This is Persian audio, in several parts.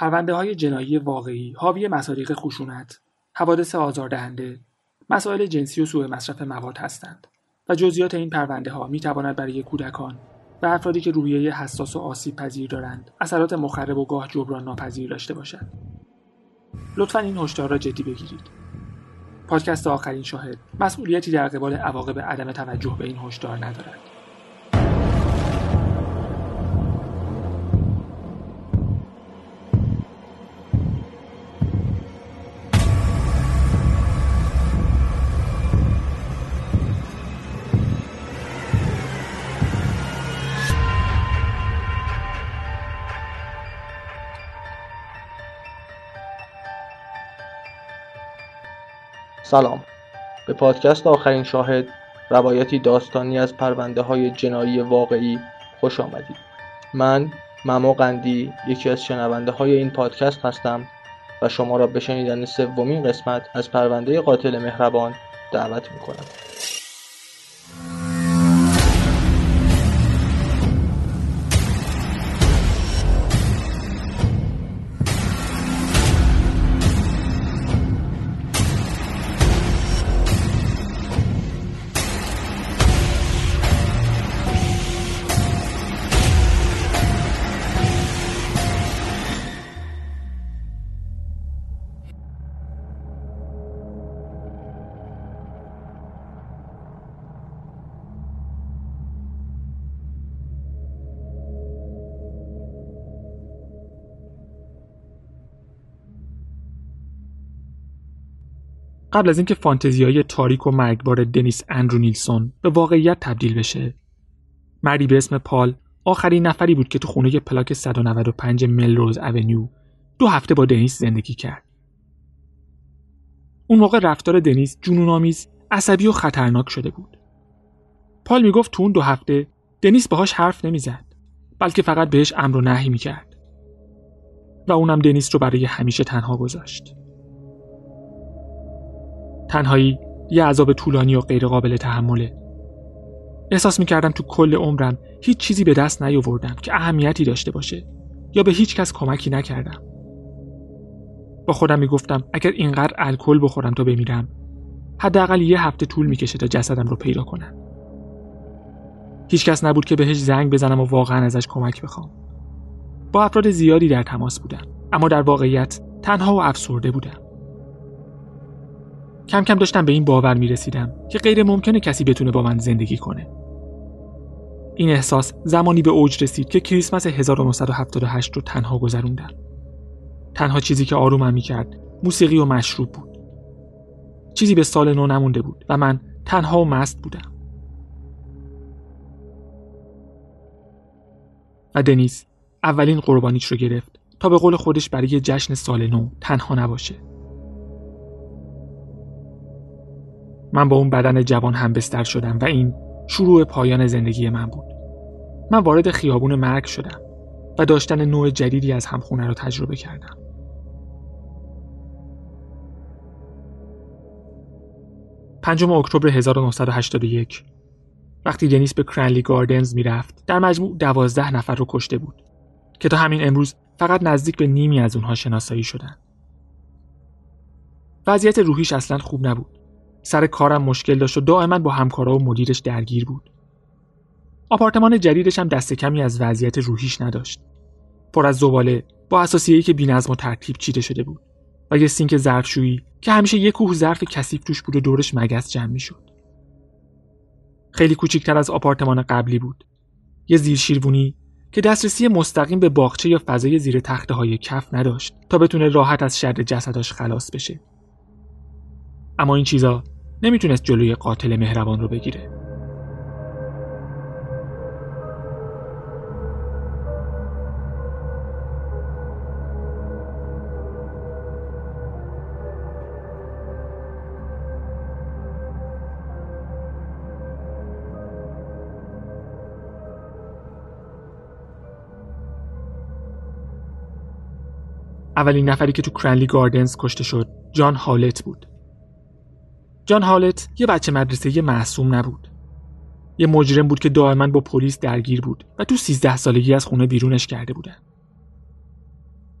پرونده های جنایی واقعی حاوی مصادیق خشونت، حوادث آزاردهنده، مسائل جنسی و سوء مصرف مواد هستند و جزئیات این پرونده ها می تواند برای کودکان و افرادی که روحیه حساس و آسیب پذیر دارند اثرات مخرب و گاه جبران ناپذیر داشته باشد. لطفا این هشدار را جدی بگیرید. پادکست آخرین شاهد مسئولیتی در قبال عواقب عدم توجه به این هشدار ندارد. سلام. به پادکست آخرین شاهد روایتی داستانی از پرونده های جنایی واقعی خوش آمدید. من ممو قندی یکی از شنونده های این پادکست هستم و شما را به شنیدن سومین قسمت از پرونده قاتل مهربان دعوت می کنم قبل از اینکه های تاریک و مرگبار دنیس اندرو نیلسون به واقعیت تبدیل بشه. مردی به اسم پال آخرین نفری بود که تو خونه پلاک 195 ملروز اونیو دو هفته با دنیس زندگی کرد. اون موقع رفتار دنیس جنونآمیز عصبی و خطرناک شده بود. پال می‌گفت تو اون دو هفته دنیس باهاش حرف نمی‌زد بلکه فقط بهش امر و نهی می‌کرد. و اونم دنیس رو برای همیشه تنها گذاشت. تنهایی یه عذاب طولانی و غیرقابل تحمله. احساس می‌کردم تو کل عمرم هیچ چیزی به دست نیاوردم که اهمیتی داشته باشه یا به هیچ کس کمکی نکردم. با خودم می‌گفتم اگر اینقدر الکل بخورم تا بمیرم حداقل یه هفته طول می‌کشه تا جسدم رو پیدا کنم. هیچ کس نبود که بهش زنگ بزنم و واقعا ازش کمک بخوام. با افراد زیادی در تماس بودم اما در واقعیت تنها و افسرده بودم. کم کم داشتم به این باور می رسیدم که غیر ممکنه کسی بتونه با من زندگی کنه. این احساس زمانی به اوج رسید که کریسمس 1978 رو تنها گذروندم. تنها چیزی که آرومم می کرد موسیقی و مشروب بود. چیزی به سال نو نمونده بود و من تنها و مست بودم. و دنیز اولین قربانیش رو گرفت تا به قول خودش برای جشن سال نو تنها نباشه. من با اون بدن جوان هم بستر شدم و این شروع پایان زندگی من بود. من وارد خیابون مرگ شدم و داشتن نوع جدیدی از همخونه رو تجربه کردم. پنجم اکتبر 1981 وقتی دنیس به کرنلی گاردنز می‌رفت در مجموع دوازده نفر رو کشته بود که تا همین امروز فقط نزدیک به نیمی از اونها شناسایی شدن. وضعیت روحیش اصلا خوب نبود. سر کارم مشکل داشت و دائما با همکارا و مدیرش درگیر بود. آپارتمان جدیدش هم دست کمی از وضعیت روحیش نداشت. پر از زباله با اساسیه‌ای که بی‌نظم و ترتیب چیده شده بود و یه سینک ظرفشویی که همیشه یک کوه ظرف کثیف توش بود و دورش مگس جمع می‌شد. خیلی کوچکتر از آپارتمان قبلی بود. یه زیر شیروونی که دسترسی مستقیم به باغچه یا فضای زیر تخته های کف نداشت تا بتونه راحت از شر جسداش خلاص بشه. اما این چیزا نمی‌تونست جلوی قاتل مهربان رو بگیره. اولین نفری که تو کرنلی گاردنز کشته شد جان هالت بود. جان هالت یه بچه مدرسه یه معصوم نبود. یه مجرم بود که دائما با پلیس درگیر بود و تو 13 سالگی از خونه بیرونش کرده بودن.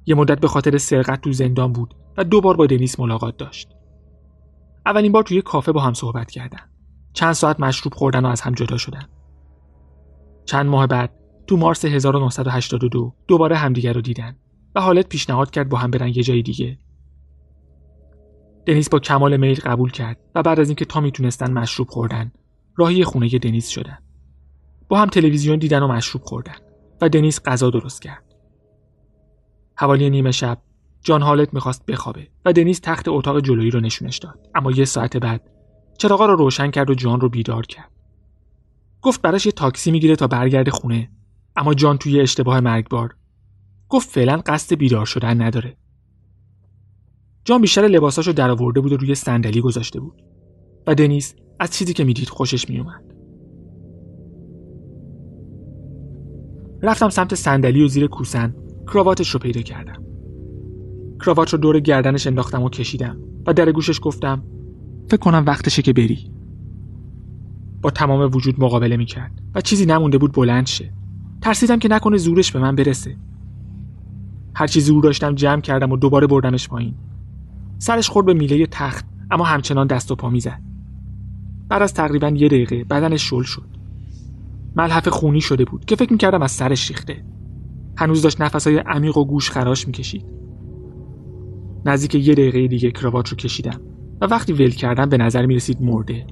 یه مدت به خاطر سرقت تو زندان بود و دو بار با دنیس ملاقات داشت. اولین بار توی کافه با هم صحبت کردن. چند ساعت مشروب خوردن و از هم جدا شدن. چند ماه بعد تو مارس 1982 دوباره همدیگر رو دیدن و حالت پیشنهاد کرد با هم برن یه جای دیگه. دنیس با کمال میل قبول کرد و بعد از اینکه تا می‌تونستن مشروب خوردن راهی خونه دنیس شدن. با هم تلویزیون دیدن و مشروب خوردن و دنیس غذا درست کرد. حوالی نیمه شب جان هالت می‌خواست بخوابه و دنیس تخت اتاق جلویی رو نشونش داد اما یه ساعت بعد چراغا رو روشن کرد و جان رو بیدار کرد گفت براش یه تاکسی می‌گیره تا برگرده خونه اما جان توی اشتباه مرگبار گفت فعلا قصد بیدار شدن نداره جان بیشتر لباساشو درآورده بود و روی صندلی گذاشته بود. و دنیس از چیزی که می‌دید خوشش میومد. رفتم سمت صندلی و زیر کوسن کراواتش رو پیدا کردم. کراوات رو دور گردنش انداختم و کشیدم و در گوشش گفتم فکر کنم وقتشه که بری. با تمام وجود مقابله می‌کرد و چیزی نمونده بود بلند شه. ترسیدم که نکنه زورش به من برسه. هرچی زور داشتم جمع کردم و دوباره بردمش پایین. سرش خورد به میله تخت اما همچنان دست و پا می‌زد. بعد از تقریبا یه دقیقه بدنش شل شد. ملحف خونی شده بود که فکر می‌کردم از سرش ریخته. هنوز داشت نفسهای عمیق و گوش خراش می‌کشید. نزدیک یه دقیقه دیگه کراوات رو کشیدم و وقتی ول کردم به نظر می‌رسید مرده.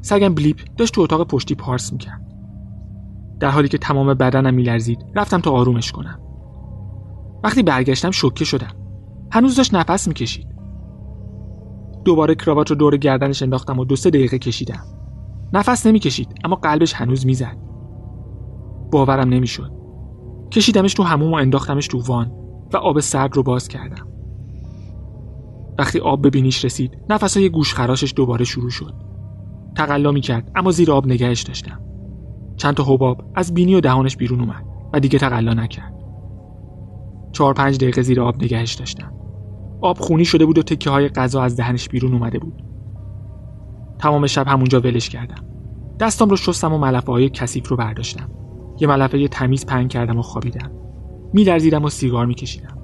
سگم بلیپ داشت تو اتاق پشتی پارس می‌کرد. در حالی که تمام بدنم میلرزید رفتم تا آرومش کنم. وقتی برگشتم شوکه شدم. هنوز داشت نفس می‌کشید. دوباره کراوات رو دور گردنش انداختم و دو سه دقیقه کشیدم. نفس نمی‌کشید اما قلبش هنوز می‌زد. باورم نمی‌شد. کشیدمش تو هموم و انداختمش تو وان و آب سرد رو باز کردم. وقتی آب به بینیش رسید گوش خراشش دوباره شروع شد. تقلا می کرد اما زیر آب نگهش داشتم. چند تا حباب از بینی و دهانش بیرون اومد و دیگه تقلا نکرد. چهار پنج دقیقه زیر آب نگهش داشتم. آب خونی شده بود و تکه های غذا از دهنش بیرون اومده بود. تمام شب همونجا ولش کردم. دستم رو شستم و ملفه های کثیف رو برداشتم. یه ملفه تمیز پنگ کردم و خوابیدم. میلرزیدم و سیگار میکشیدم.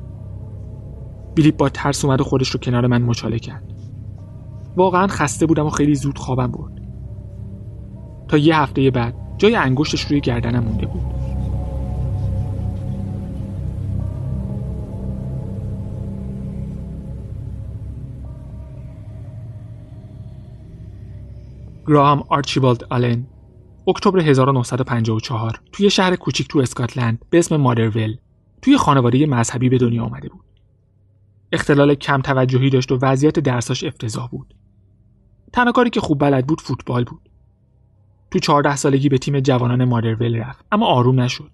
بیلیپ با ترس اومد و خودش رو کنار من مچاله کرد. واقعا خسته بودم و خیلی زود خوابم برد. تا یه هفته بعد جای انگشتش روی گردنم مونده بود. گراهام آرچیبالد آلن اکتبر 1954 توی شهر کوچیک تو اسکاتلند به اسم مادرول توی خانواده مذهبی به دنیا آمده بود. اختلال کم توجهی داشت و وضعیت درساش افتضاح بود. تنها کاری که خوب بلد بود فوتبال بود. تو 14 سالگی به تیم جوانان مادرول رفت اما آروم نشد.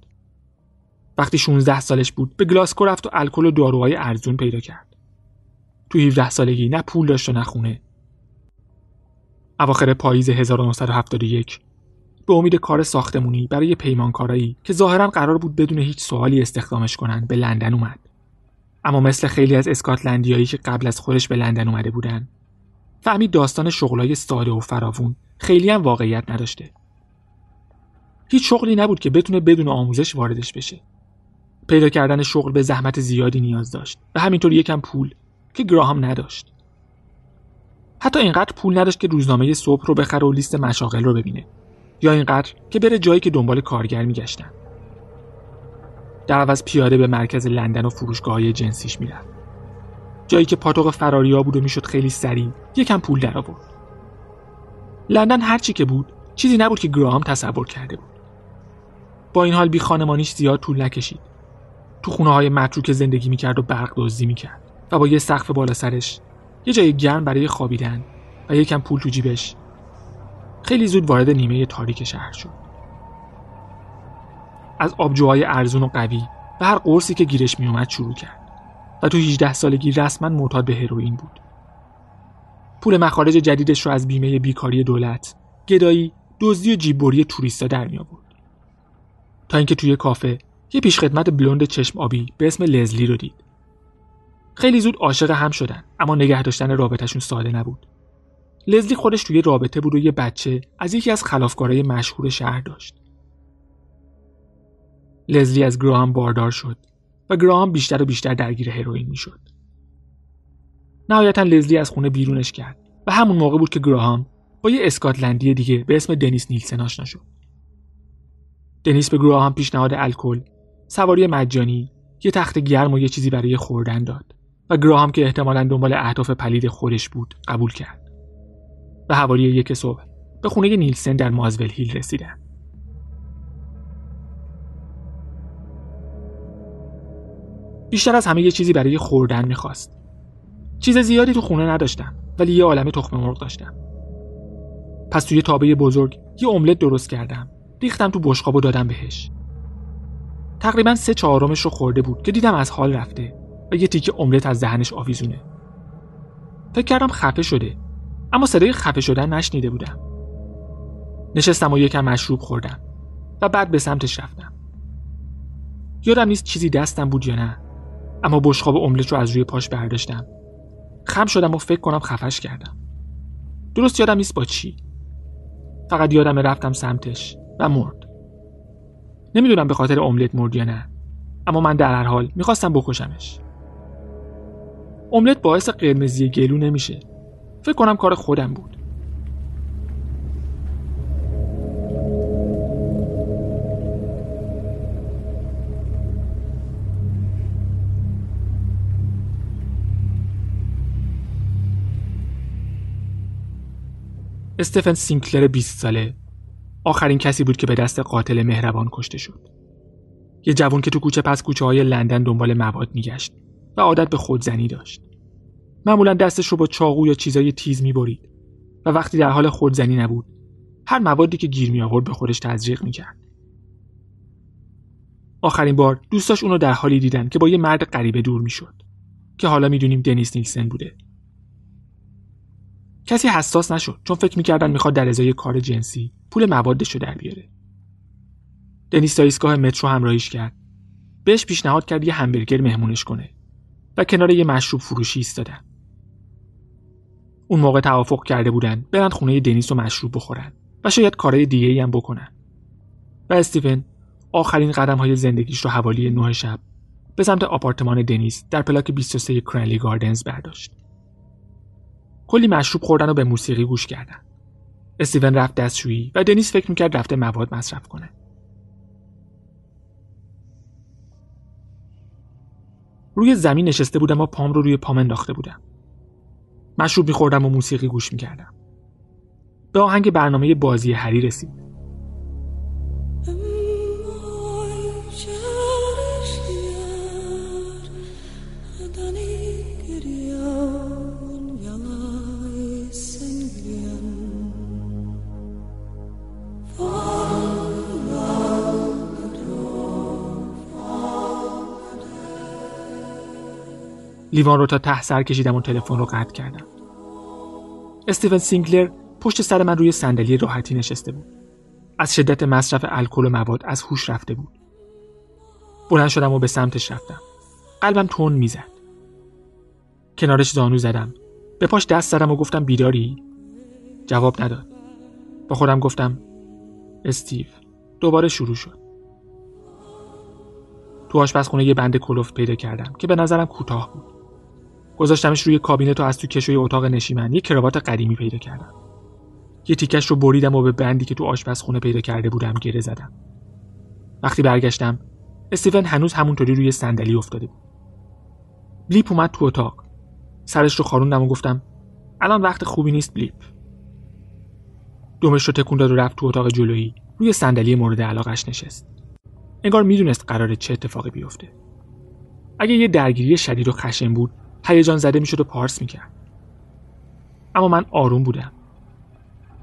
وقتی 16 سالش بود به گلاسکو رفت و الکل و داروهای ارزون پیدا کرد. تو 17 سالگی نه پول داشت و نه خونه. اواخر پاییز 1971 به امید کار ساختمونی برای پیمانکارایی که ظاهرا قرار بود بدون هیچ سوالی استخدامش کنن به لندن اومد. اما مثل خیلی از اسکاتلندیایی که قبل از خودش به لندن اومده بودن فهمید داستان شغلای ساده و فراوون خیلی هم واقعیت نداشته. هیچ شغلی نبود که بتونه بدون آموزش واردش بشه. پیدا کردن شغل به زحمت زیادی نیاز داشت و همینطور یکم پول که گراهام نداشت. حتی اینقدر پول نداشت که روزنامه صبح رو بخره و لیست مشاغل رو ببینه. یا اینقدر که بره جایی که دنبال کارگر میگشتن. در عوض پیاده به مرکز لندن و فروشگاه های جنسیش می‌رفت. جایی که پاتوق فراریا بود و می‌شد خیلی سریع یکم پول در آورد. لندن هرچی که بود چیزی نبود که گراهام تصور کرده بود. با این حال بی خانمانیش زیاد طول نکشید. تو خونه های متروک زندگی می‌کرد و برق دزدی می‌کرد و با یه سقف بالا سرش یه جای گرم برای خوابیدن و یکم پول تو جیبش. خیلی زود وارد نیمه تاریک شهر شد. از آبجوهای ارزون و قوی و هر قرصی که گیرش میومد شروع کرد و تو 18 سالگی رسما معتاد به هروئین بود. پول مخارج جدیدش رو از بیمه بیکاری دولت گدایی دزدی و جیببری توریستا در می آورد تا اینکه توی کافه یه پیشخدمت بلوند چشم آبی به اسم لزلی رو دید. خیلی زود عاشق هم شدن اما نگه داشتن رابطهشون ساده نبود لزلی خودش توی رابطه بود و یه بچه از یکی از خلافکارای مشهور شهر داشت. لزلی از گراهام باردار شد و گراهام بیشتر و بیشتر درگیر هروئین می‌شد. نهایتا لزلی از خونه بیرونش کرد و همون موقع بود که گراهام با یه اسکاتلندی دیگه به اسم دنیس نیلسن آشنا شد. دنیس به گراهام پیشنهاد الکل، سواری مجانی، یه تخت گرم و یه چیزی برای خوردن داد و گراهام که احتمالا دنبال اهداف پلید خودش بود قبول کرد. و حوالی یک صبح به خونه نیلسن در مازول هیل رسیدن. بیشتر از همه یه چیزی برای خوردن می‌خواست. چیز زیادی تو خونه نداشتم ولی یه عالم تخم مرغ داشتم. پس توی تابه بزرگ یه املت درست کردم. ریختم تو بشقاب و دادم بهش. تقریبا سه چهارمش رو خورده بود که دیدم از حال رفته و یه تیکه املت از دهنش آویزونه. فکر کردم خفه شده اما صدای خفه شدن نشنیده بودم. نشستم و یکم مشروب خوردم و بعد به سمتش رفتم. یادم نیست چیزی دستم بود یا نه اما بشقاب املت رو از روی پاش برداشتم خم شدم و فکر کنم خفش کردم درست یادم نیست با چی فقط یادم رفتم سمتش و مرد نمی‌دونم به خاطر املت مرد یا نه اما من در هر حال می‌خواستم بکشمش املت باعث قرمزی گلو نمیشه. فکر کنم کار خودم بود. استفن سینکلر 20 ساله. آخرین کسی بود که به دست قاتل مهربان کشته شد. یه جوان که تو کوچه پس کوچه های لندن دنبال مواد میگشت. و عادت به خودزنی داشت. معمولا دستش رو با چاقو یا چیزای تیز می‌برید و وقتی در حال خودزنی نبود هر موادی که گیر می آورد به خودش تزریق می‌کرد. آخرین بار دوستاش اونو در حالی دیدن که با یه مرد غریبه دور می‌شد که حالا می‌دونیم دنیس نیلسن بوده. کسی حساس نشد چون فکر می‌کردن می‌خواد در ازای کار جنسی پول موادش رو در بیاره دنیس تا ایستگاه مترو همراهیش کرد بهش پیشنهاد کرد یه همبرگر مهمونش کنه و کنار یه مشروب فروشی ایستادن. اون موقع توافق کرده بودن برن خونه دنیس و مشروب بخورن و شاید کارهای دیگه هم بکنن. و استیون آخرین قدم های زندگیش رو حوالی نه شب به سمت آپارتمان دنیس در پلاک 23 کرنلی گاردنز برداشت. کلی مشروب خوردن و به موسیقی گوش کردن. استیون رفت دستشویی و دنیس فکر می‌کرد رفته مواد مصرف کنه. روی زمین نشسته بودم و پام رو روی پام انداخته بودم. مشروب میخوردم و موسیقی گوش می‌کردم. به آهنگ برنامه بازی هری رسید. لیوان رو تا ته سر کشیدم و تلفن رو قطع کردم. استیون سینکلر پشت سر من روی صندلی راحتی نشسته بود. از شدت مصرف الکل و مواد از هوش رفته بود. بلند شدم و به سمتش رفتم. قلبم تون می‌زد. کنارش زانو زدم. به پاش دست زدم و گفتم بیداری؟ جواب نداد. با خودم گفتم استیو دوباره شروع شد. تو آشپزخونه یه بند کلوفت پیدا کردم که به نظرم کوتاه بود. گذاشتمش روی کابینت و از تو کشوی اتاق نشیمن یه کراوات قدیمی پیدا کردم. یه تیکش رو بریدم و به بندی که تو آشپزخونه پیدا کرده بودم گره زدم. وقتی برگشتم استیون هنوز همونطوری روی صندلی افتاده بود. بلیپ اومد تو اتاق. سرش رو خاروندم و گفتم الان وقت خوبی نیست بلیپ. دومش رو تکون داد و رفت تو اتاق جلویی. روی صندلی مورد علاقش نشست. انگار می‌دونست قراره چه اتفاقی بیفته. اگه یه درگیری شدید و خشن بود هیجان زده می‌شد و پارس می‌کرد. اما من آروم بودم.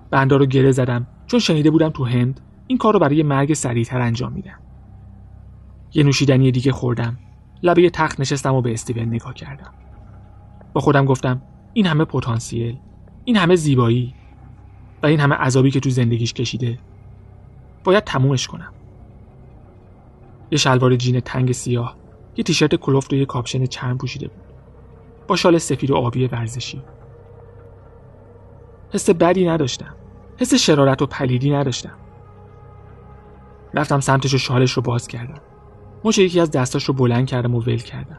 بندا رو گره زدم. چون شنیده بودم تو هند این کار رو برای مرگ سریعتر انجام میدم. یه نوشیدنی دیگه خوردم. لبه تخت نشستم و به استیون نگاه کردم. با خودم گفتم این همه پتانسیل این همه زیبایی و این همه عذابی که تو زندگیش کشیده باید تمومش کنم. یه شلوار جین تنگ سیاه یه تیشرت کلفت و یه کاپشن چرم پوشیده بود. با شال سفید و آبی ورزشی. حس بدی نداشتم. حس شرارت و پلیدی نداشتم. رفتم سمتش و شالش رو باز کردم. مچ یکی از دستاش رو بلند کردم و ول کردم.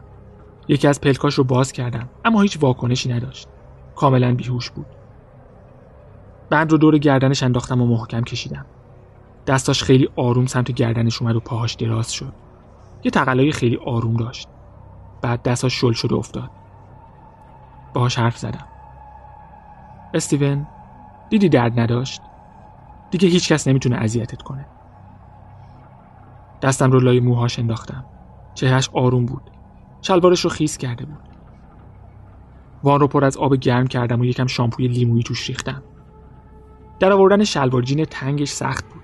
یکی از پلکاش رو باز کردم اما هیچ واکنشی نداشت. کاملا بیهوش بود. بعد رو دور گردنش انداختم و محکم کشیدم. دستاش خیلی آروم سمت گردنش اومد و پاهاش دراز شد. یه تقلای خیلی آروم داشت. بعد دستاش شل شد و افتاد. باهاش حرف زدم. استیون دیدی درد نداشت؟ دیگه هیچ کس نمی‌تونه اذیتت کنه. دستم رو لای موهاش انداختم. چهرش آروم بود. شلوارش رو خیس کرده بود. وان رو پر از آب گرم کردم و یکم شامپوی لیمویی توش ریختم. در آوردن شلوار جین تنگش سخت بود.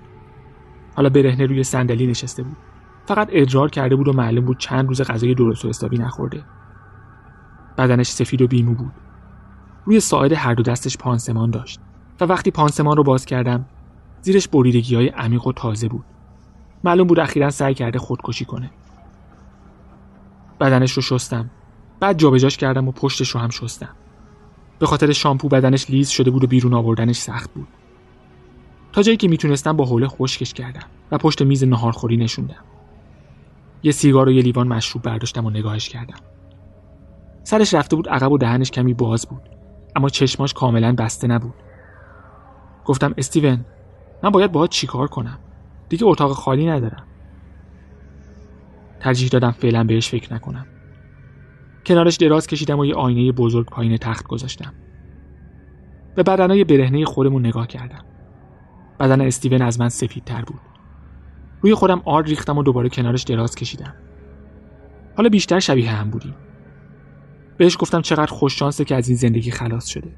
حالا برهنه روی صندلی نشسته بود. فقط ادرار کرده بود و معلوم بود چند روز غذای درست و حسابی نخورده. بدنش سفید و بیمو بود. روی ساعد هر دو دستش پانسمان داشت و وقتی پانسمان رو باز کردم زیرش بریدگی های عمیق و تازه بود. معلوم بود اخیرا سعی کرده خودکشی کنه. بدنش رو شستم. بعد جابجاش کردم و پشتش رو هم شستم. به خاطر شامپو بدنش لیز شده بود و بیرون آوردنش سخت بود. تا جایی که می‌تونستم با حوله خشکش کردم و پشت میز نهارخوری نشوندم. یه سیگار و یه لیوان مشروب برداشتم و نگاهش کردم. سرش رفته بود عقب و دهنش کمی باز بود. اما چشماش کاملا بسته نبود. گفتم استیون من باید باهات چیکار کنم؟ دیگه اتاق خالی ندارم. ترجیح دادم فعلا بهش فکر نکنم. کنارش دراز کشیدم و یه آینه بزرگ پایین تخت گذاشتم. به بدنهای برهنه خودمون نگاه کردم. بدن استیون از من سفید تر بود. روی خودم آرد ریختم و دوباره کنارش دراز کشیدم. حالا بیشتر شبیه هم بودیم. بهش گفتم چقدر خوش شانسه که از این زندگی خلاص شده.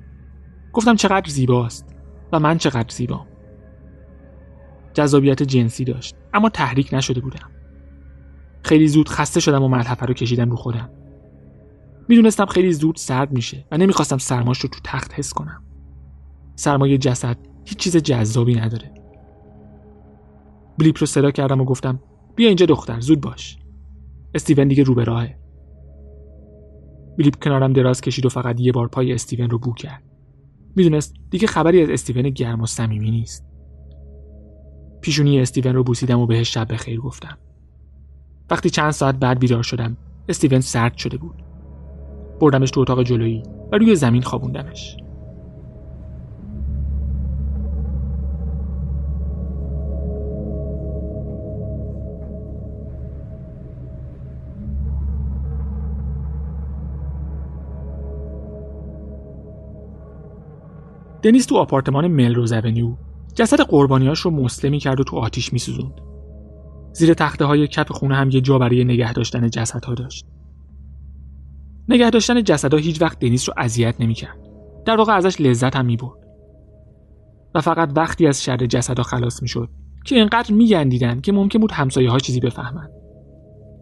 گفتم چقدر زیباست و من چقدر زیبام. جذابیت جنسی داشت اما تحریک نشده بودم. خیلی زود خسته شدم و ملحفه رو کشیدم رو خودم. می‌دونستم خیلی زود سرد میشه و نمی‌خواستم سرماش رو تو تخت حس کنم. سرمایه جسد هیچ چیز جذابی نداره. بلیپ رو صدا کردم و گفتم بیا اینجا دختر زود باش. استیون دیگه رو به راهه. بلیپ کنارم دراز کشید و فقط یه بار پای استیون رو بو کرد. می‌دونست دیگه خبری از استیون گرم و صمیمی نیست. پیشونی استیون رو بوسیدم و بهش شب خیر گفتم. وقتی چند ساعت بعد بیدار شدم استیون سرد شده بود. بردمش تو اتاق جلویی و روی زمین خوابوندمش. دنیس تو آپارتمان ملروز اونیو. جسد قربانیاش رو مسلمی کرد و تو آتیش میسوزوند. زیر تخته های کف خونه هم یه جا برای نگه داشتن جسدها داشت. نگه داشتن جسدها هیچ وقت دنیس رو اذیت نمی‌کرد. در واقع ازش لذت هم می‌برد. و فقط وقتی از شر جسدها خلاص می‌شد که اینقدر میگندیدن که ممکن بود همسایه ها چیزی بفهمند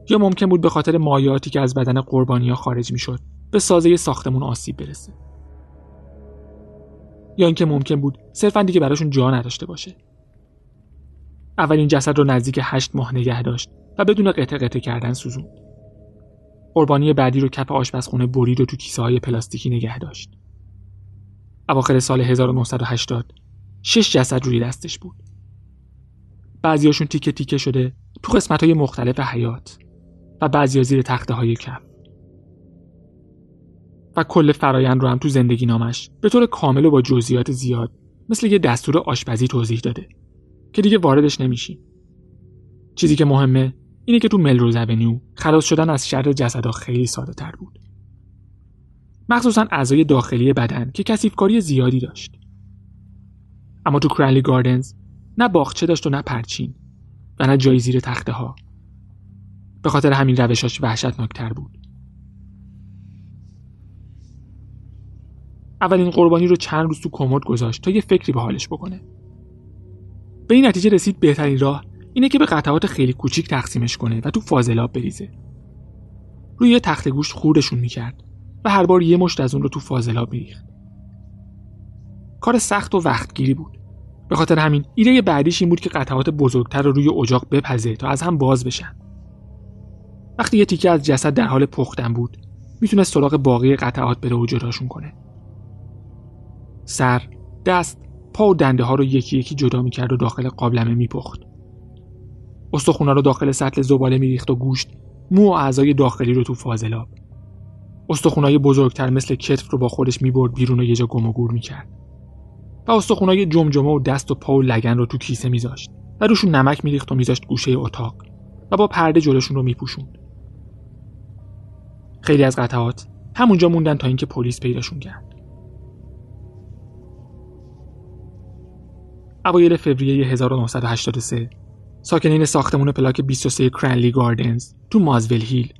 یا ممکن بود به خاطر مایاتی که از بدن قربانی خارج می‌شد به سازه ساختمون آسیب برسه. یا اینکه ممکن بود صرفا دیگه براشون جا نداشته باشه. اولین جسد رو نزدیک هشت ماه نگه داشت و بدون قطع قطع کردن سوزوند. قربانی بعدی رو کف آشپزخونه برید و تو کیسه های پلاستیکی نگه داشت. اواخر سال 1980 شش جسد روی دستش بود. بعضیاشون تیکه تیکه شده تو قسمت های مختلف حیات و بعضی زیر تخته های کف. و کل فرایند رو هم تو زندگی نامش به طور کامل و با جزئیات زیاد مثل یه دستور آشپزی توضیح داده که دیگه واردش نمیشیم چیزی که مهمه اینه که تو ملروز اونیو خلاص شدن از شر جسدها خیلی ساده تر بود. مخصوصا اعضای داخلی بدن که کسیفکاری زیادی داشت. اما تو کرنلی گاردنز نه باغچه داشت و نه پرچین و نه جایی زیر تخته ها به خاطر همین روشاش وحشتناکتر بود. اولین قربانی رو چند روز تو کمد گذاشت تا یه فکری به حالش بکنه. به این نتیجه رسید بهترین راه اینه که به قطعات خیلی کوچیک تقسیمش کنه و تو فاضلاب بریزه. روی یه تخت گوشت خوردشون می‌کرد و هر بار یه مشت از اون رو تو فاضلاب میریخت. کار سخت و وقتگیری بود. به خاطر همین ایده بعدیش این بود که قطعات بزرگتر رو روی اجاق بپزه تا از هم باز بشن. وقتی یه تیکه از جسد در حال پختن بود می‌تونست سراغ باقی قطعات بره و جداشون کنه. سر، دست، پا و دنده ها رو یکی یکی جدا می‌کرد و داخل قابلمه میپخت. استخونا رو داخل سطل زباله میریخت و گوشت مو و اعضای داخلی رو تو فاضلاب. استخونای بزرگتر مثل کتف رو با خودش می‌برد بیرون و یه جا گم و گور می‌کرد. و استخونای جمجمه و دست و پا و لگن رو تو کیسه میذاشت و روشون نمک میریخت و میذاشت گوشه اتاق و با پرده جلوشون رو میپوشوند. خیلی از قطعات همونجا موندن تا اینکه پلیس پیداشون کرد. اوایل فوریه 1983 ساکنین ساختمون پلاک 23 کرنلی گاردنز تو مازول هیل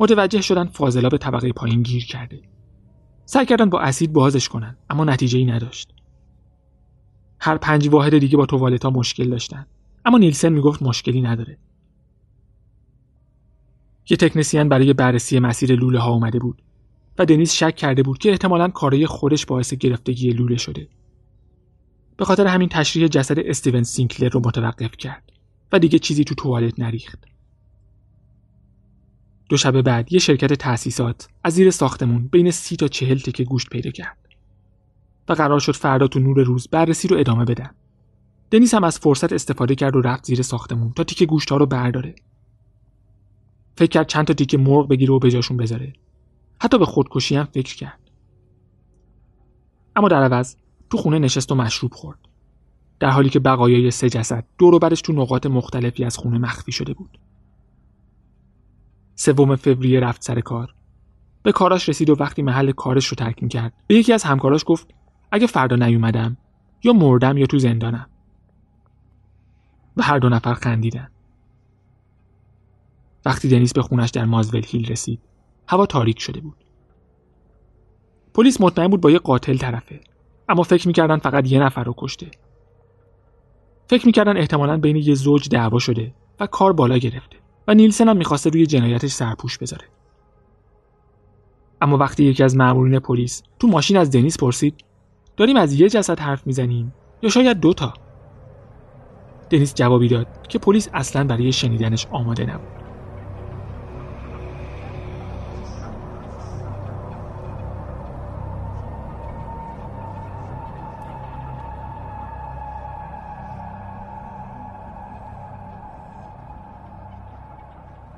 متوجه شدن فاضلا به طبقه پایین گیر کرده. سعی کردن با اسید بازش کنن اما نتیجه ای نداشت. هر پنج واحد دیگه با توالتا مشکل داشتن اما نیلسن می‌گفت مشکلی نداره. یه تکنسیان برای بررسی مسیر لوله ها اومده بود و دنیس شک کرده بود که احتمالا کارای خودش باعث گرفتگی لوله شده. به خاطر همین تشریح جسد استیون سینکلر رو متوقف کرد و دیگه چیزی تو توالت نریخت. دو شب بعد یه شرکت تأسیسات از زیر ساختمون بین سی تا چهل تکه گوشت پیدا کرد و قرار شد فردا تو نور روز بررسی رو ادامه بدن. دنیس هم از فرصت استفاده کرد و رفت زیر ساختمون تا تیکه گوشت ها رو برداره. فکر کرد چند تا تیکه مرغ بگیره و به بذاره. حتی به خودکشی هم فکر کرد. اما در عوض تو خونه نشست و مشروب خورد. در حالی که بقایای سه جسد دور و برش تو نقاط مختلفی از خونه مخفی شده بود. سوم فوریه رفت سر کار. به کاراش رسید و وقتی محل کارش رو ترک کرد به یکی از همکاراش گفت اگه فردا نیومدم یا مردم یا تو زندانم. و هر دو نفر خندیدن. وقتی دنیس به خونش در مازول هیل رسید هوا تاریک شده بود. پلیس مطمئن بود با یه قاتل طرفه اما فکر می‌کردن فقط یه نفر رو کشته. فکر می‌کردن احتمالا بین یه زوج دعوا شده و کار بالا گرفته. و نیلسن هم می‌خواسته روی جنایتش سرپوش بذاره اما وقتی یکی از مامورین پلیس تو ماشین از دنیس پرسید داریم از یه جسد حرف می‌زنیم یا شاید دوتا دنیس جوابی داد که پلیس اصلا برای شنیدنش آماده نبود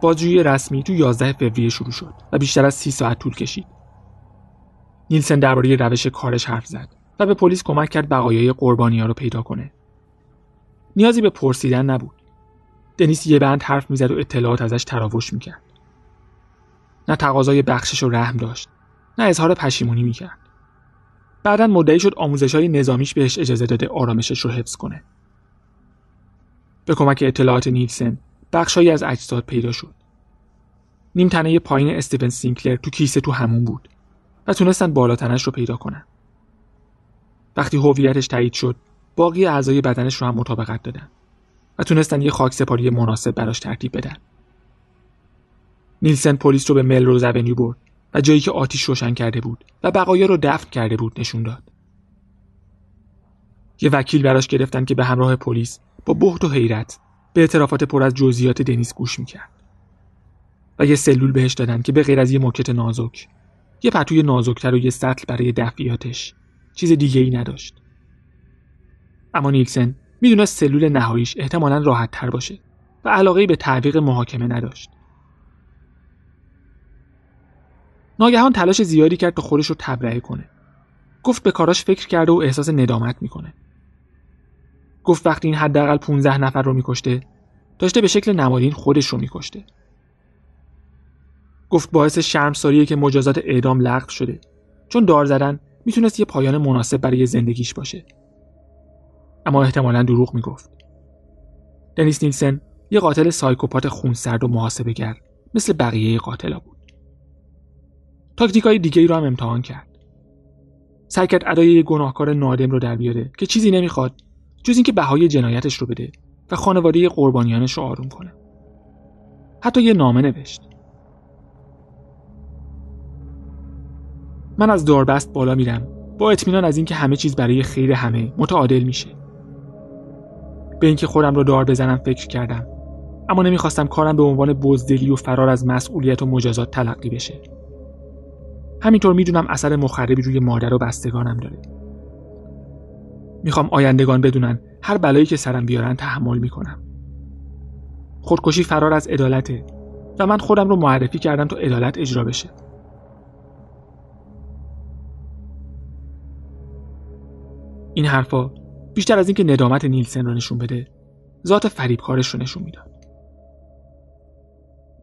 بازجویی رسمی تو 11 فوریه شروع شد و بیشتر از 30 ساعت طول کشید. نیلسن درباره روش کارش حرف زد و به پلیس کمک کرد بقایای قربانی ها رو پیدا کنه. نیازی به پرسیدن نبود. دنیس یه بند حرف می‌زد و اطلاعات ازش تراوش می‌کرد. نه تقاضای بخشش و رحم داشت، نه اظهار پشیمونی می‌کرد. بعدا مدعی شد آموزش های نظامیش بهش اجازه داده آرامشش رو حفظ کنه. به کمک اطلاعات نیلسن بخشهایی از اجساد پیدا شد. نیم تنه پایین استیون سینکلر تو کیسه تو همون بود و تونستن بالاتنش رو پیدا کنن. وقتی هویتش تایید شد باقی اعضای بدنش رو هم مطابقت دادن و تونستن یه خاک سپاری مناسب براش ترتیب بدن. نیلسن پلیس رو به ملروز اونیو برد و جایی که آتیش روشن کرده بود و بقایا رو دفن کرده بود نشون داد. یه وکیل براش گرفتن که به همراه پلیس با بحت و حیرت به اعترافات پر از جزئیات دنیس گوش می‌کرد. و یه سلول بهش دادن که به غیر از یه موکت نازک یه پتوی نازکتر و یه سطل برای دفعیاتش چیز دیگه ای نداشت. اما نیلسن می‌دونست سلول نهاییش احتمالا راحت تر باشه و علاقه به تعویق محاکمه نداشت. ناگهان تلاش زیادی کرد تا خودش رو تبرئه کنه. گفت به کاراش فکر کرده و احساس ندامت می‌کنه. گفت وقتی این حداقل 15 نفر رو میکشته داشته به شکل نمادین خودش رو میکشته. گفت باعث شرمساریه که مجازات اعدام لغو شده. چون دار زدن می‌تونست یه پایان مناسب برای زندگیش باشه. اما احتمالا دروغ می‌گفت. دنیس نیلسن یه قاتل سایکوپات خونسرد و محاسبه گر مثل بقیه قاتلا بود. تاکتیک های دیگه ای رو هم امتحان کرد. سعی کرد ادای یه گناهکار نادم رو در بیاره که چیزی نمی‌خواد جز اینکه بهای جنایتش رو بده و خانواده قربانیانش رو آروم کنه. حتی یه نامه نوشت. من از داربست بالا میرم. با اطمینان از اینکه همه چیز برای خیر همه متعادل میشه. به اینکه خودم رو دار بزنم فکر کردم. اما نمی‌خواستم کارم به عنوان بزدلی و فرار از مسئولیت و مجازات تلقی بشه. همینطور می‌دونم اثر مخربی روی مادر و بستگانم داره. می‌خوام آیندگان بدونن هر بلایی که سرم بیارن تحمل می‌کنم. خودکشی فرار از عدالته و من خودم رو معرفی کردم تا عدالت اجرا بشه. این حرفا بیشتر از اینکه ندامت نیلسن رو نشون بده ذات فریبکارش رو نشون می‌داد.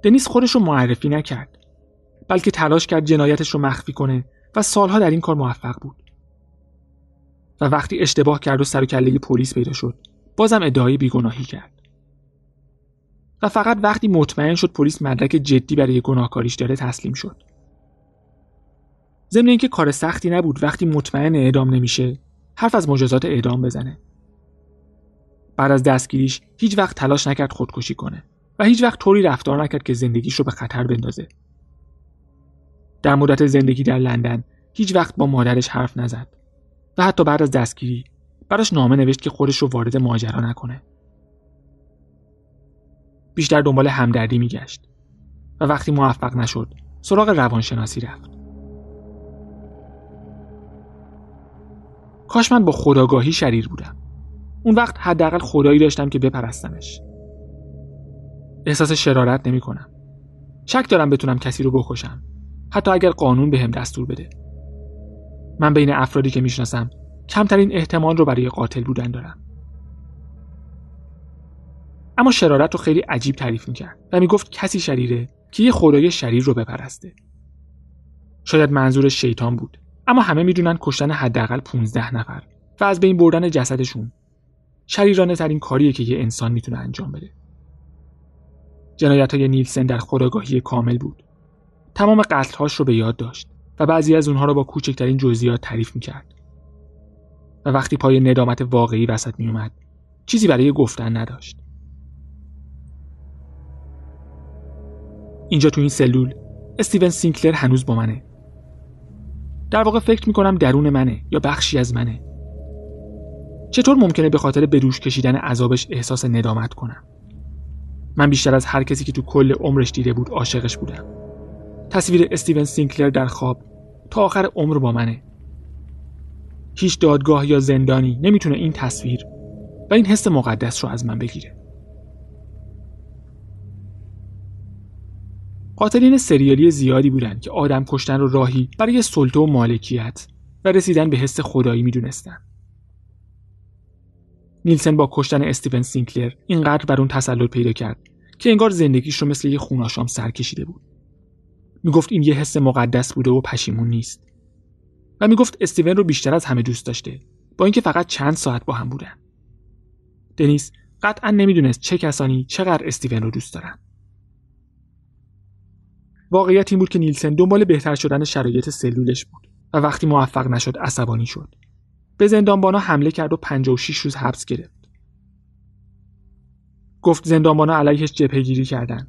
دنیس خودش رو معرفی نکرد بلکه تلاش کرد جنایتش رو مخفی کنه و سالها در این کار موفق بود. و وقتی اشتباه کرد و سر و کله پلیس پیدا شد بازم ادعای بیگناهی کرد. و فقط وقتی مطمئن شد پلیس مدرک جدی برای گناهکاریش داره تسلیم شد. ضمن اینکه کار سختی نبود وقتی مطمئن اعدام نمیشه حرف از مجازات اعدام بزنه. بعد از دستگیریش هیچ وقت تلاش نکرد خودکشی کنه و هیچ وقت طوری رفتار نکرد که زندگیش رو به خطر بندازه. در مدت زندگی در لندن هیچ وقت با مادرش حرف نزد. و حتی بعد از دستگیری. براش نامه نوشت که خودش رو وارد ماجرا نکنه. بیشتر دنبال همدردی میگشت و وقتی موفق نشد سراغ روانشناسی رفت. کاش من با خداگاهی شریر بودم. اون وقت حداقل خدایی داشتم که بپرستمش. احساس شرارت نمی کنم شک دارم بتونم کسی رو بکشم. حتی اگر قانون بهم به دستور بده. من بین افرادی که می‌شناسم کمترین احتمال رو برای قاتل بودن دارم. اما شرارت رو خیلی عجیب تعریف می‌کرد و می‌گفت کسی شریره که یه خدای شریر رو بپرسته. شاید منظور شیطان بود اما همه می‌دونن کشتن حداقل 15 نفر و از بین بردن جسدشون شریرانه ترین کاریه که یه انسان می‌تونه انجام بده. جنایت های نیلسن در خداگاهی کامل بود. تمام قتلهاش رو به یاد داشت. و بعضی از اونها رو با کوچکترین جزئیات تعریف می‌کرد. و وقتی پای ندامت واقعی وسط میومد چیزی برای گفتن نداشت. اینجا تو این سلول استیون سینکلر هنوز با منه. در واقع فکر می‌کنم درون منه یا بخشی از منه. چطور ممکنه به خاطر بدوش کشیدن عذابش احساس ندامت کنم؟ من بیشتر از هر کسی که تو کل عمرش دیده بود عاشقش بودم. تصویر استیون سینکلر در خواب تا آخر عمر با منه هیچ دادگاه یا زندانی نمی‌تونه این تصویر و این حس مقدس رو از من بگیره قاتلین سریالی زیادی بودند که آدم کشتن رو راهی برای سلطه و مالکیت و رسیدن به حس خدایی می‌دونستن. نیلسن با کشتن استیون سینکلر اینقدر بر اون تسلط پیدا کرد که انگار زندگیش رو مثل یه خوناشام سر کشیده بود. می‌گفت این یه حس مقدس بوده و پشیمون نیست. و می‌گفت استیون رو بیشتر از همه دوست داشته با اینکه فقط چند ساعت با هم بودن. دنیس قطعا نمی‌دونست چه کسانی چقدر استیون رو دوست دارن. واقعیت این بود که نیلسن دنبال بهتر شدن شرایط سلولش بود و وقتی موفق نشد عصبانی شد به زندانبانا حمله کرد و 56 روز حبس گرفت گفت زندانبانا علیهش جبههگیری کردن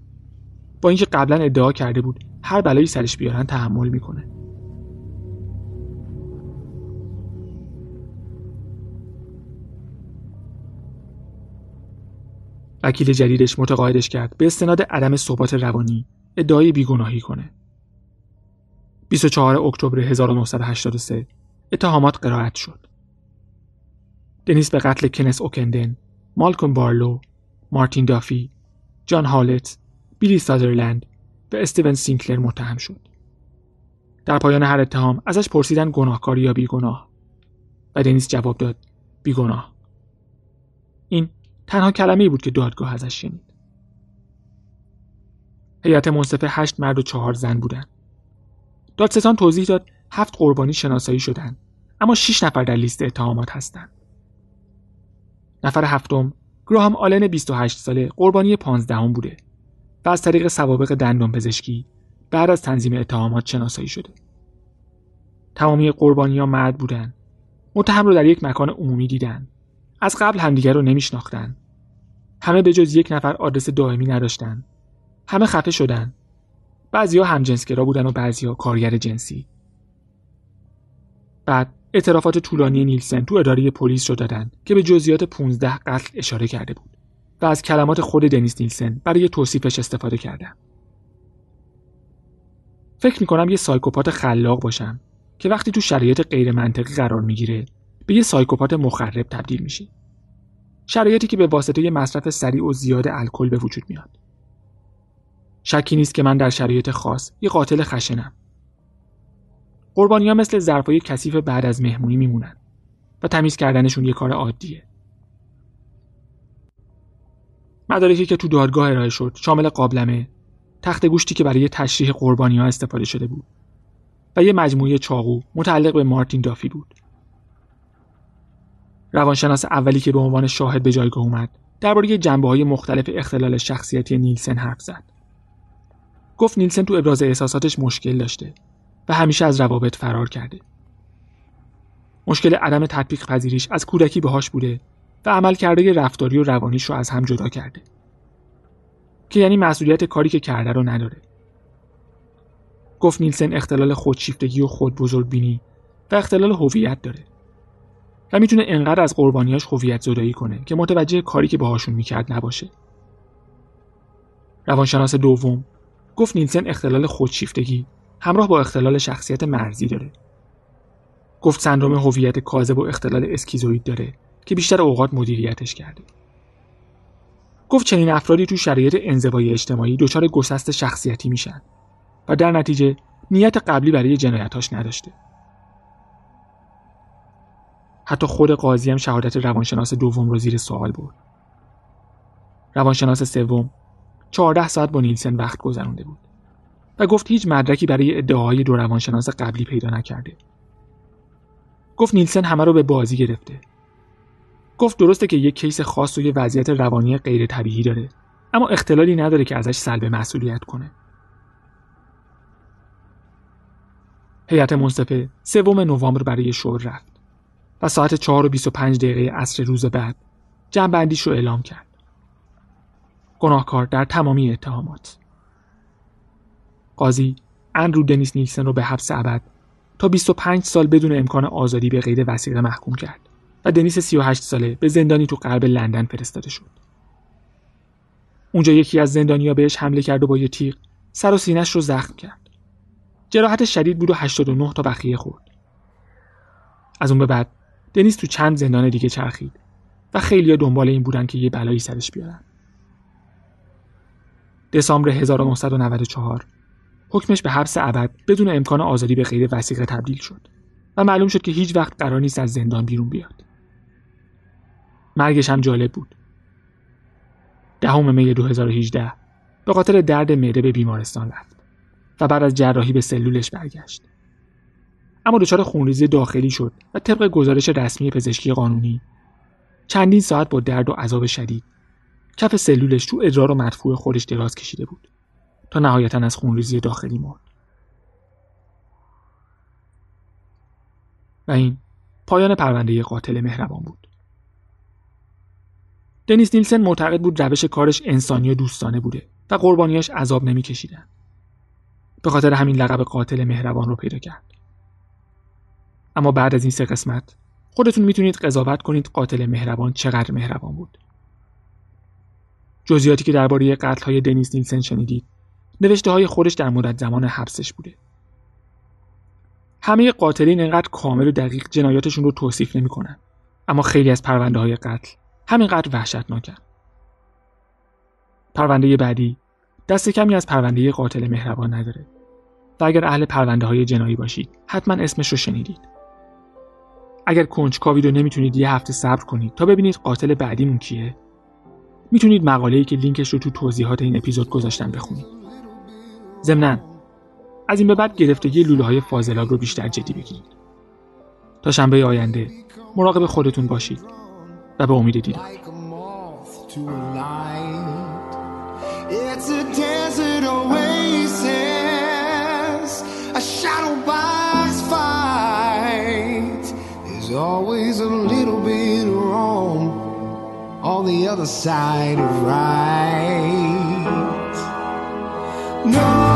با اینکه قبلا ادعا کرده بود هر بلایی سرش بیارن تحمل می‌کنه وکیل جدیدش متقاعدش کرد به استناد عدم ثبات روانی ادعای بیگناهی کنه. 24 اکتبر 1983 اتهامات قرائت شد. دنیس به قتل کنس اوکندن، مالکوم بارلو، مارتین دافی، جان هالت، بیلی سادرلند و استیون سینکلر متهم شد. در پایان هر اتهام ازش پرسیدن گناهکاری یا بیگناه و دنیس جواب داد بیگناه. این تنها کلمه بود که دادگاه ازش شنید. هیئت منصفه هشت مرد و چهار زن بودند. دادستان توضیح داد هفت قربانی شناسایی شدند اما شش نفر در لیست اتهامات هستند. نفر هفتم گراهام آلن 28 ساله قربانی 15 بوده و از طریق سوابق دندان پزشکی بعد از تنظیم اتهامات شناسایی شده. تمامی قربانی ها مرد بودند. متهم رو در یک مکان عمومی دیدن. از قبل همدیگر رو نمیشناختند. همه به جز یک نفر آدرس دائمی نداشتند همه خفه شدن بعضیا همجنسگرا بودن و بعضیا کارگر جنسی بعد اعترافات طولانی نیلسن تو اداره پلیس رو دادن که به جزئیات 15 قتل اشاره کرده بود و از کلمات خود دنیس نیلسن برای توصیفش استفاده کردن فکر می‌کنم یه سایکوپات خلاق باشم که وقتی تو شرایط غیر منطقی قرار می‌گیره به یه سایکوپات مخرب تبدیل میشه. شرایطی که به واسطه مصرف سریع و زیاد الکل به وجود میاد. شکی نیست که من در شرایط خاص یه قاتل خشنم. قربانی ها مثل ظرفای کثیف بعد از مهمونی میمونن و تمیز کردنشون یه کار عادیه. مدارکی که تو دادگاه ارائه شد شامل قابلمه تخت گوشتی که برای تشریح قربانی ها استفاده شده بود و یه مجموعه چاقو متعلق به مارتین دافی بود. روانشناس اولی که به عنوان شاهد به جایگاه اومد درباره جنبه های مختلف اختلال شخصیتی نیلسن حرف زد. گفت نیلسن تو ابراز احساساتش مشکل داشته و همیشه از روابط فرار کرده. مشکل عدم تطبیق پذیریش از کودکی بهاش بوده و عمل کرده رفتاری و روانیش رو از هم جدا کرده. که یعنی مسئولیت کاری که کرده رو نداره. گفت نیلسن اختلال خودشیفتگی و خود بزرگبینی و اختلال هویت داره. و می‌تونه انقدر از قربانیاش هویت زدایی کنه که متوجه کاری که باهاشون می‌کرد نباشه. روانشناس دوم گفت نیلسن اختلال خودشیفتگی همراه با اختلال شخصیت مرزی داره. گفت سندروم هویت کاذب و اختلال اسکیزوید داره. که بیشتر اوقات مدیریتش کرده. گفت چنین افرادی تو شرایط انزوای اجتماعی دچار گسست شخصیتی میشن و در نتیجه نیت قبلی برای جنایتاش نداشته. حتی خود قاضی هم شهادت روانشناس دوم رو زیر سوال برد. روانشناس سوم چهارده ساعت با نیلسن وقت گذرانده بود و گفت هیچ مدرکی برای ادعاهای دو روانشناس قبلی پیدا نکرده. گفت نیلسن همه رو به بازی گرفته. گفت درسته که یک کیس خاص و یه وضعیت روانی غیر طبیعی داره اما اختلالی نداره که ازش سلب مسئولیت کنه. هیئت منصفه سوم نوامبر برای شور رفت و ساعت 4 و 25 دقیقه عصر روز بعد جنبندیش رو اعلام کرد. گناهکار در تمامی اتهامات. قاضی اندرو دنیس نیکسن رو به حبس ابد تا 25 سال بدون امکان آزادی به غیر وسیقه محکوم کرد. و دنیس 38 ساله به زندانی تو غرب لندن فرستاده شد. اونجا یکی از زندانیا بهش حمله کرد و با یه تیغ سر و سینش رو زخم کرد. جراحت شدید بود و 89 تا بخیه خورد. از اون به بعد دنیس تو چند زندان دیگه چرخید و خیلی دنبال این بودن که یه بلایی سرش بیارن. دسامبر 1994 حکمش به حبس ابد بدون امکان آزادی به غیر وسیقه تبدیل شد و معلوم شد که هیچ وقت قرار نیست از زندان بیرون بیاد. مرگش هم جالب بود. دهم می 2018 به خاطر درد معده به بیمارستان رفت و بعد از جراحی به سلولش برگشت. اما دچار خونریزی داخلی شد و طبق گزارش رسمی پزشکی قانونی چندین ساعت با درد و عذاب شدید کف سلولش تو ادرار و مدفوع خودش دراز کشیده بود تا نهایتا از خونریزی داخلی مرد. و این پایان پرونده قاتل مهربان بود. دنیس نیلسن معتقد بود روش کارش انسانی و دوستانه بوده و قربانیاش عذاب نمیکشیدن. به خاطر همین لقب قاتل مهربان رو پیدا کرد. اما بعد از این سه قسمت خودتون می‌تونید قضاوت کنید قاتل مهربان چقدر مهربان بود. جزئیاتی که درباره قتل های دنیس نیلسن شنیدید نوشته های خودش در مدت زمان حبسش بوده. همه قاتلین انقدر کامل و دقیق جنایاتشون رو توصیف نمی‌کنن. اما خیلی از پرونده های قتل همینقدر وحشتناکن. پرونده بعدی دست کمی از پرونده قاتل مهربان نداره و اگر اهل پرونده های جنایی باشید حتما اسمش رو شنیدید. اگر کنجکاوید و نمی‌تونید یه هفته صبر کنید تا ببینید قاتل بعدیمون کیه می‌تونید مقاله‌ای که لینکش رو تو توضیحات این اپیزود گذاشتم بخونید. ضمناً از این به بعد گرفتگی لوله های فاضلاب رو بیشتر جدی بگیرید. تا شنبه آینده مراقب خودتون باشید Abba umidity. Like. It's a desert oasis, a shadow always a little bit wrong on the other side of right. No.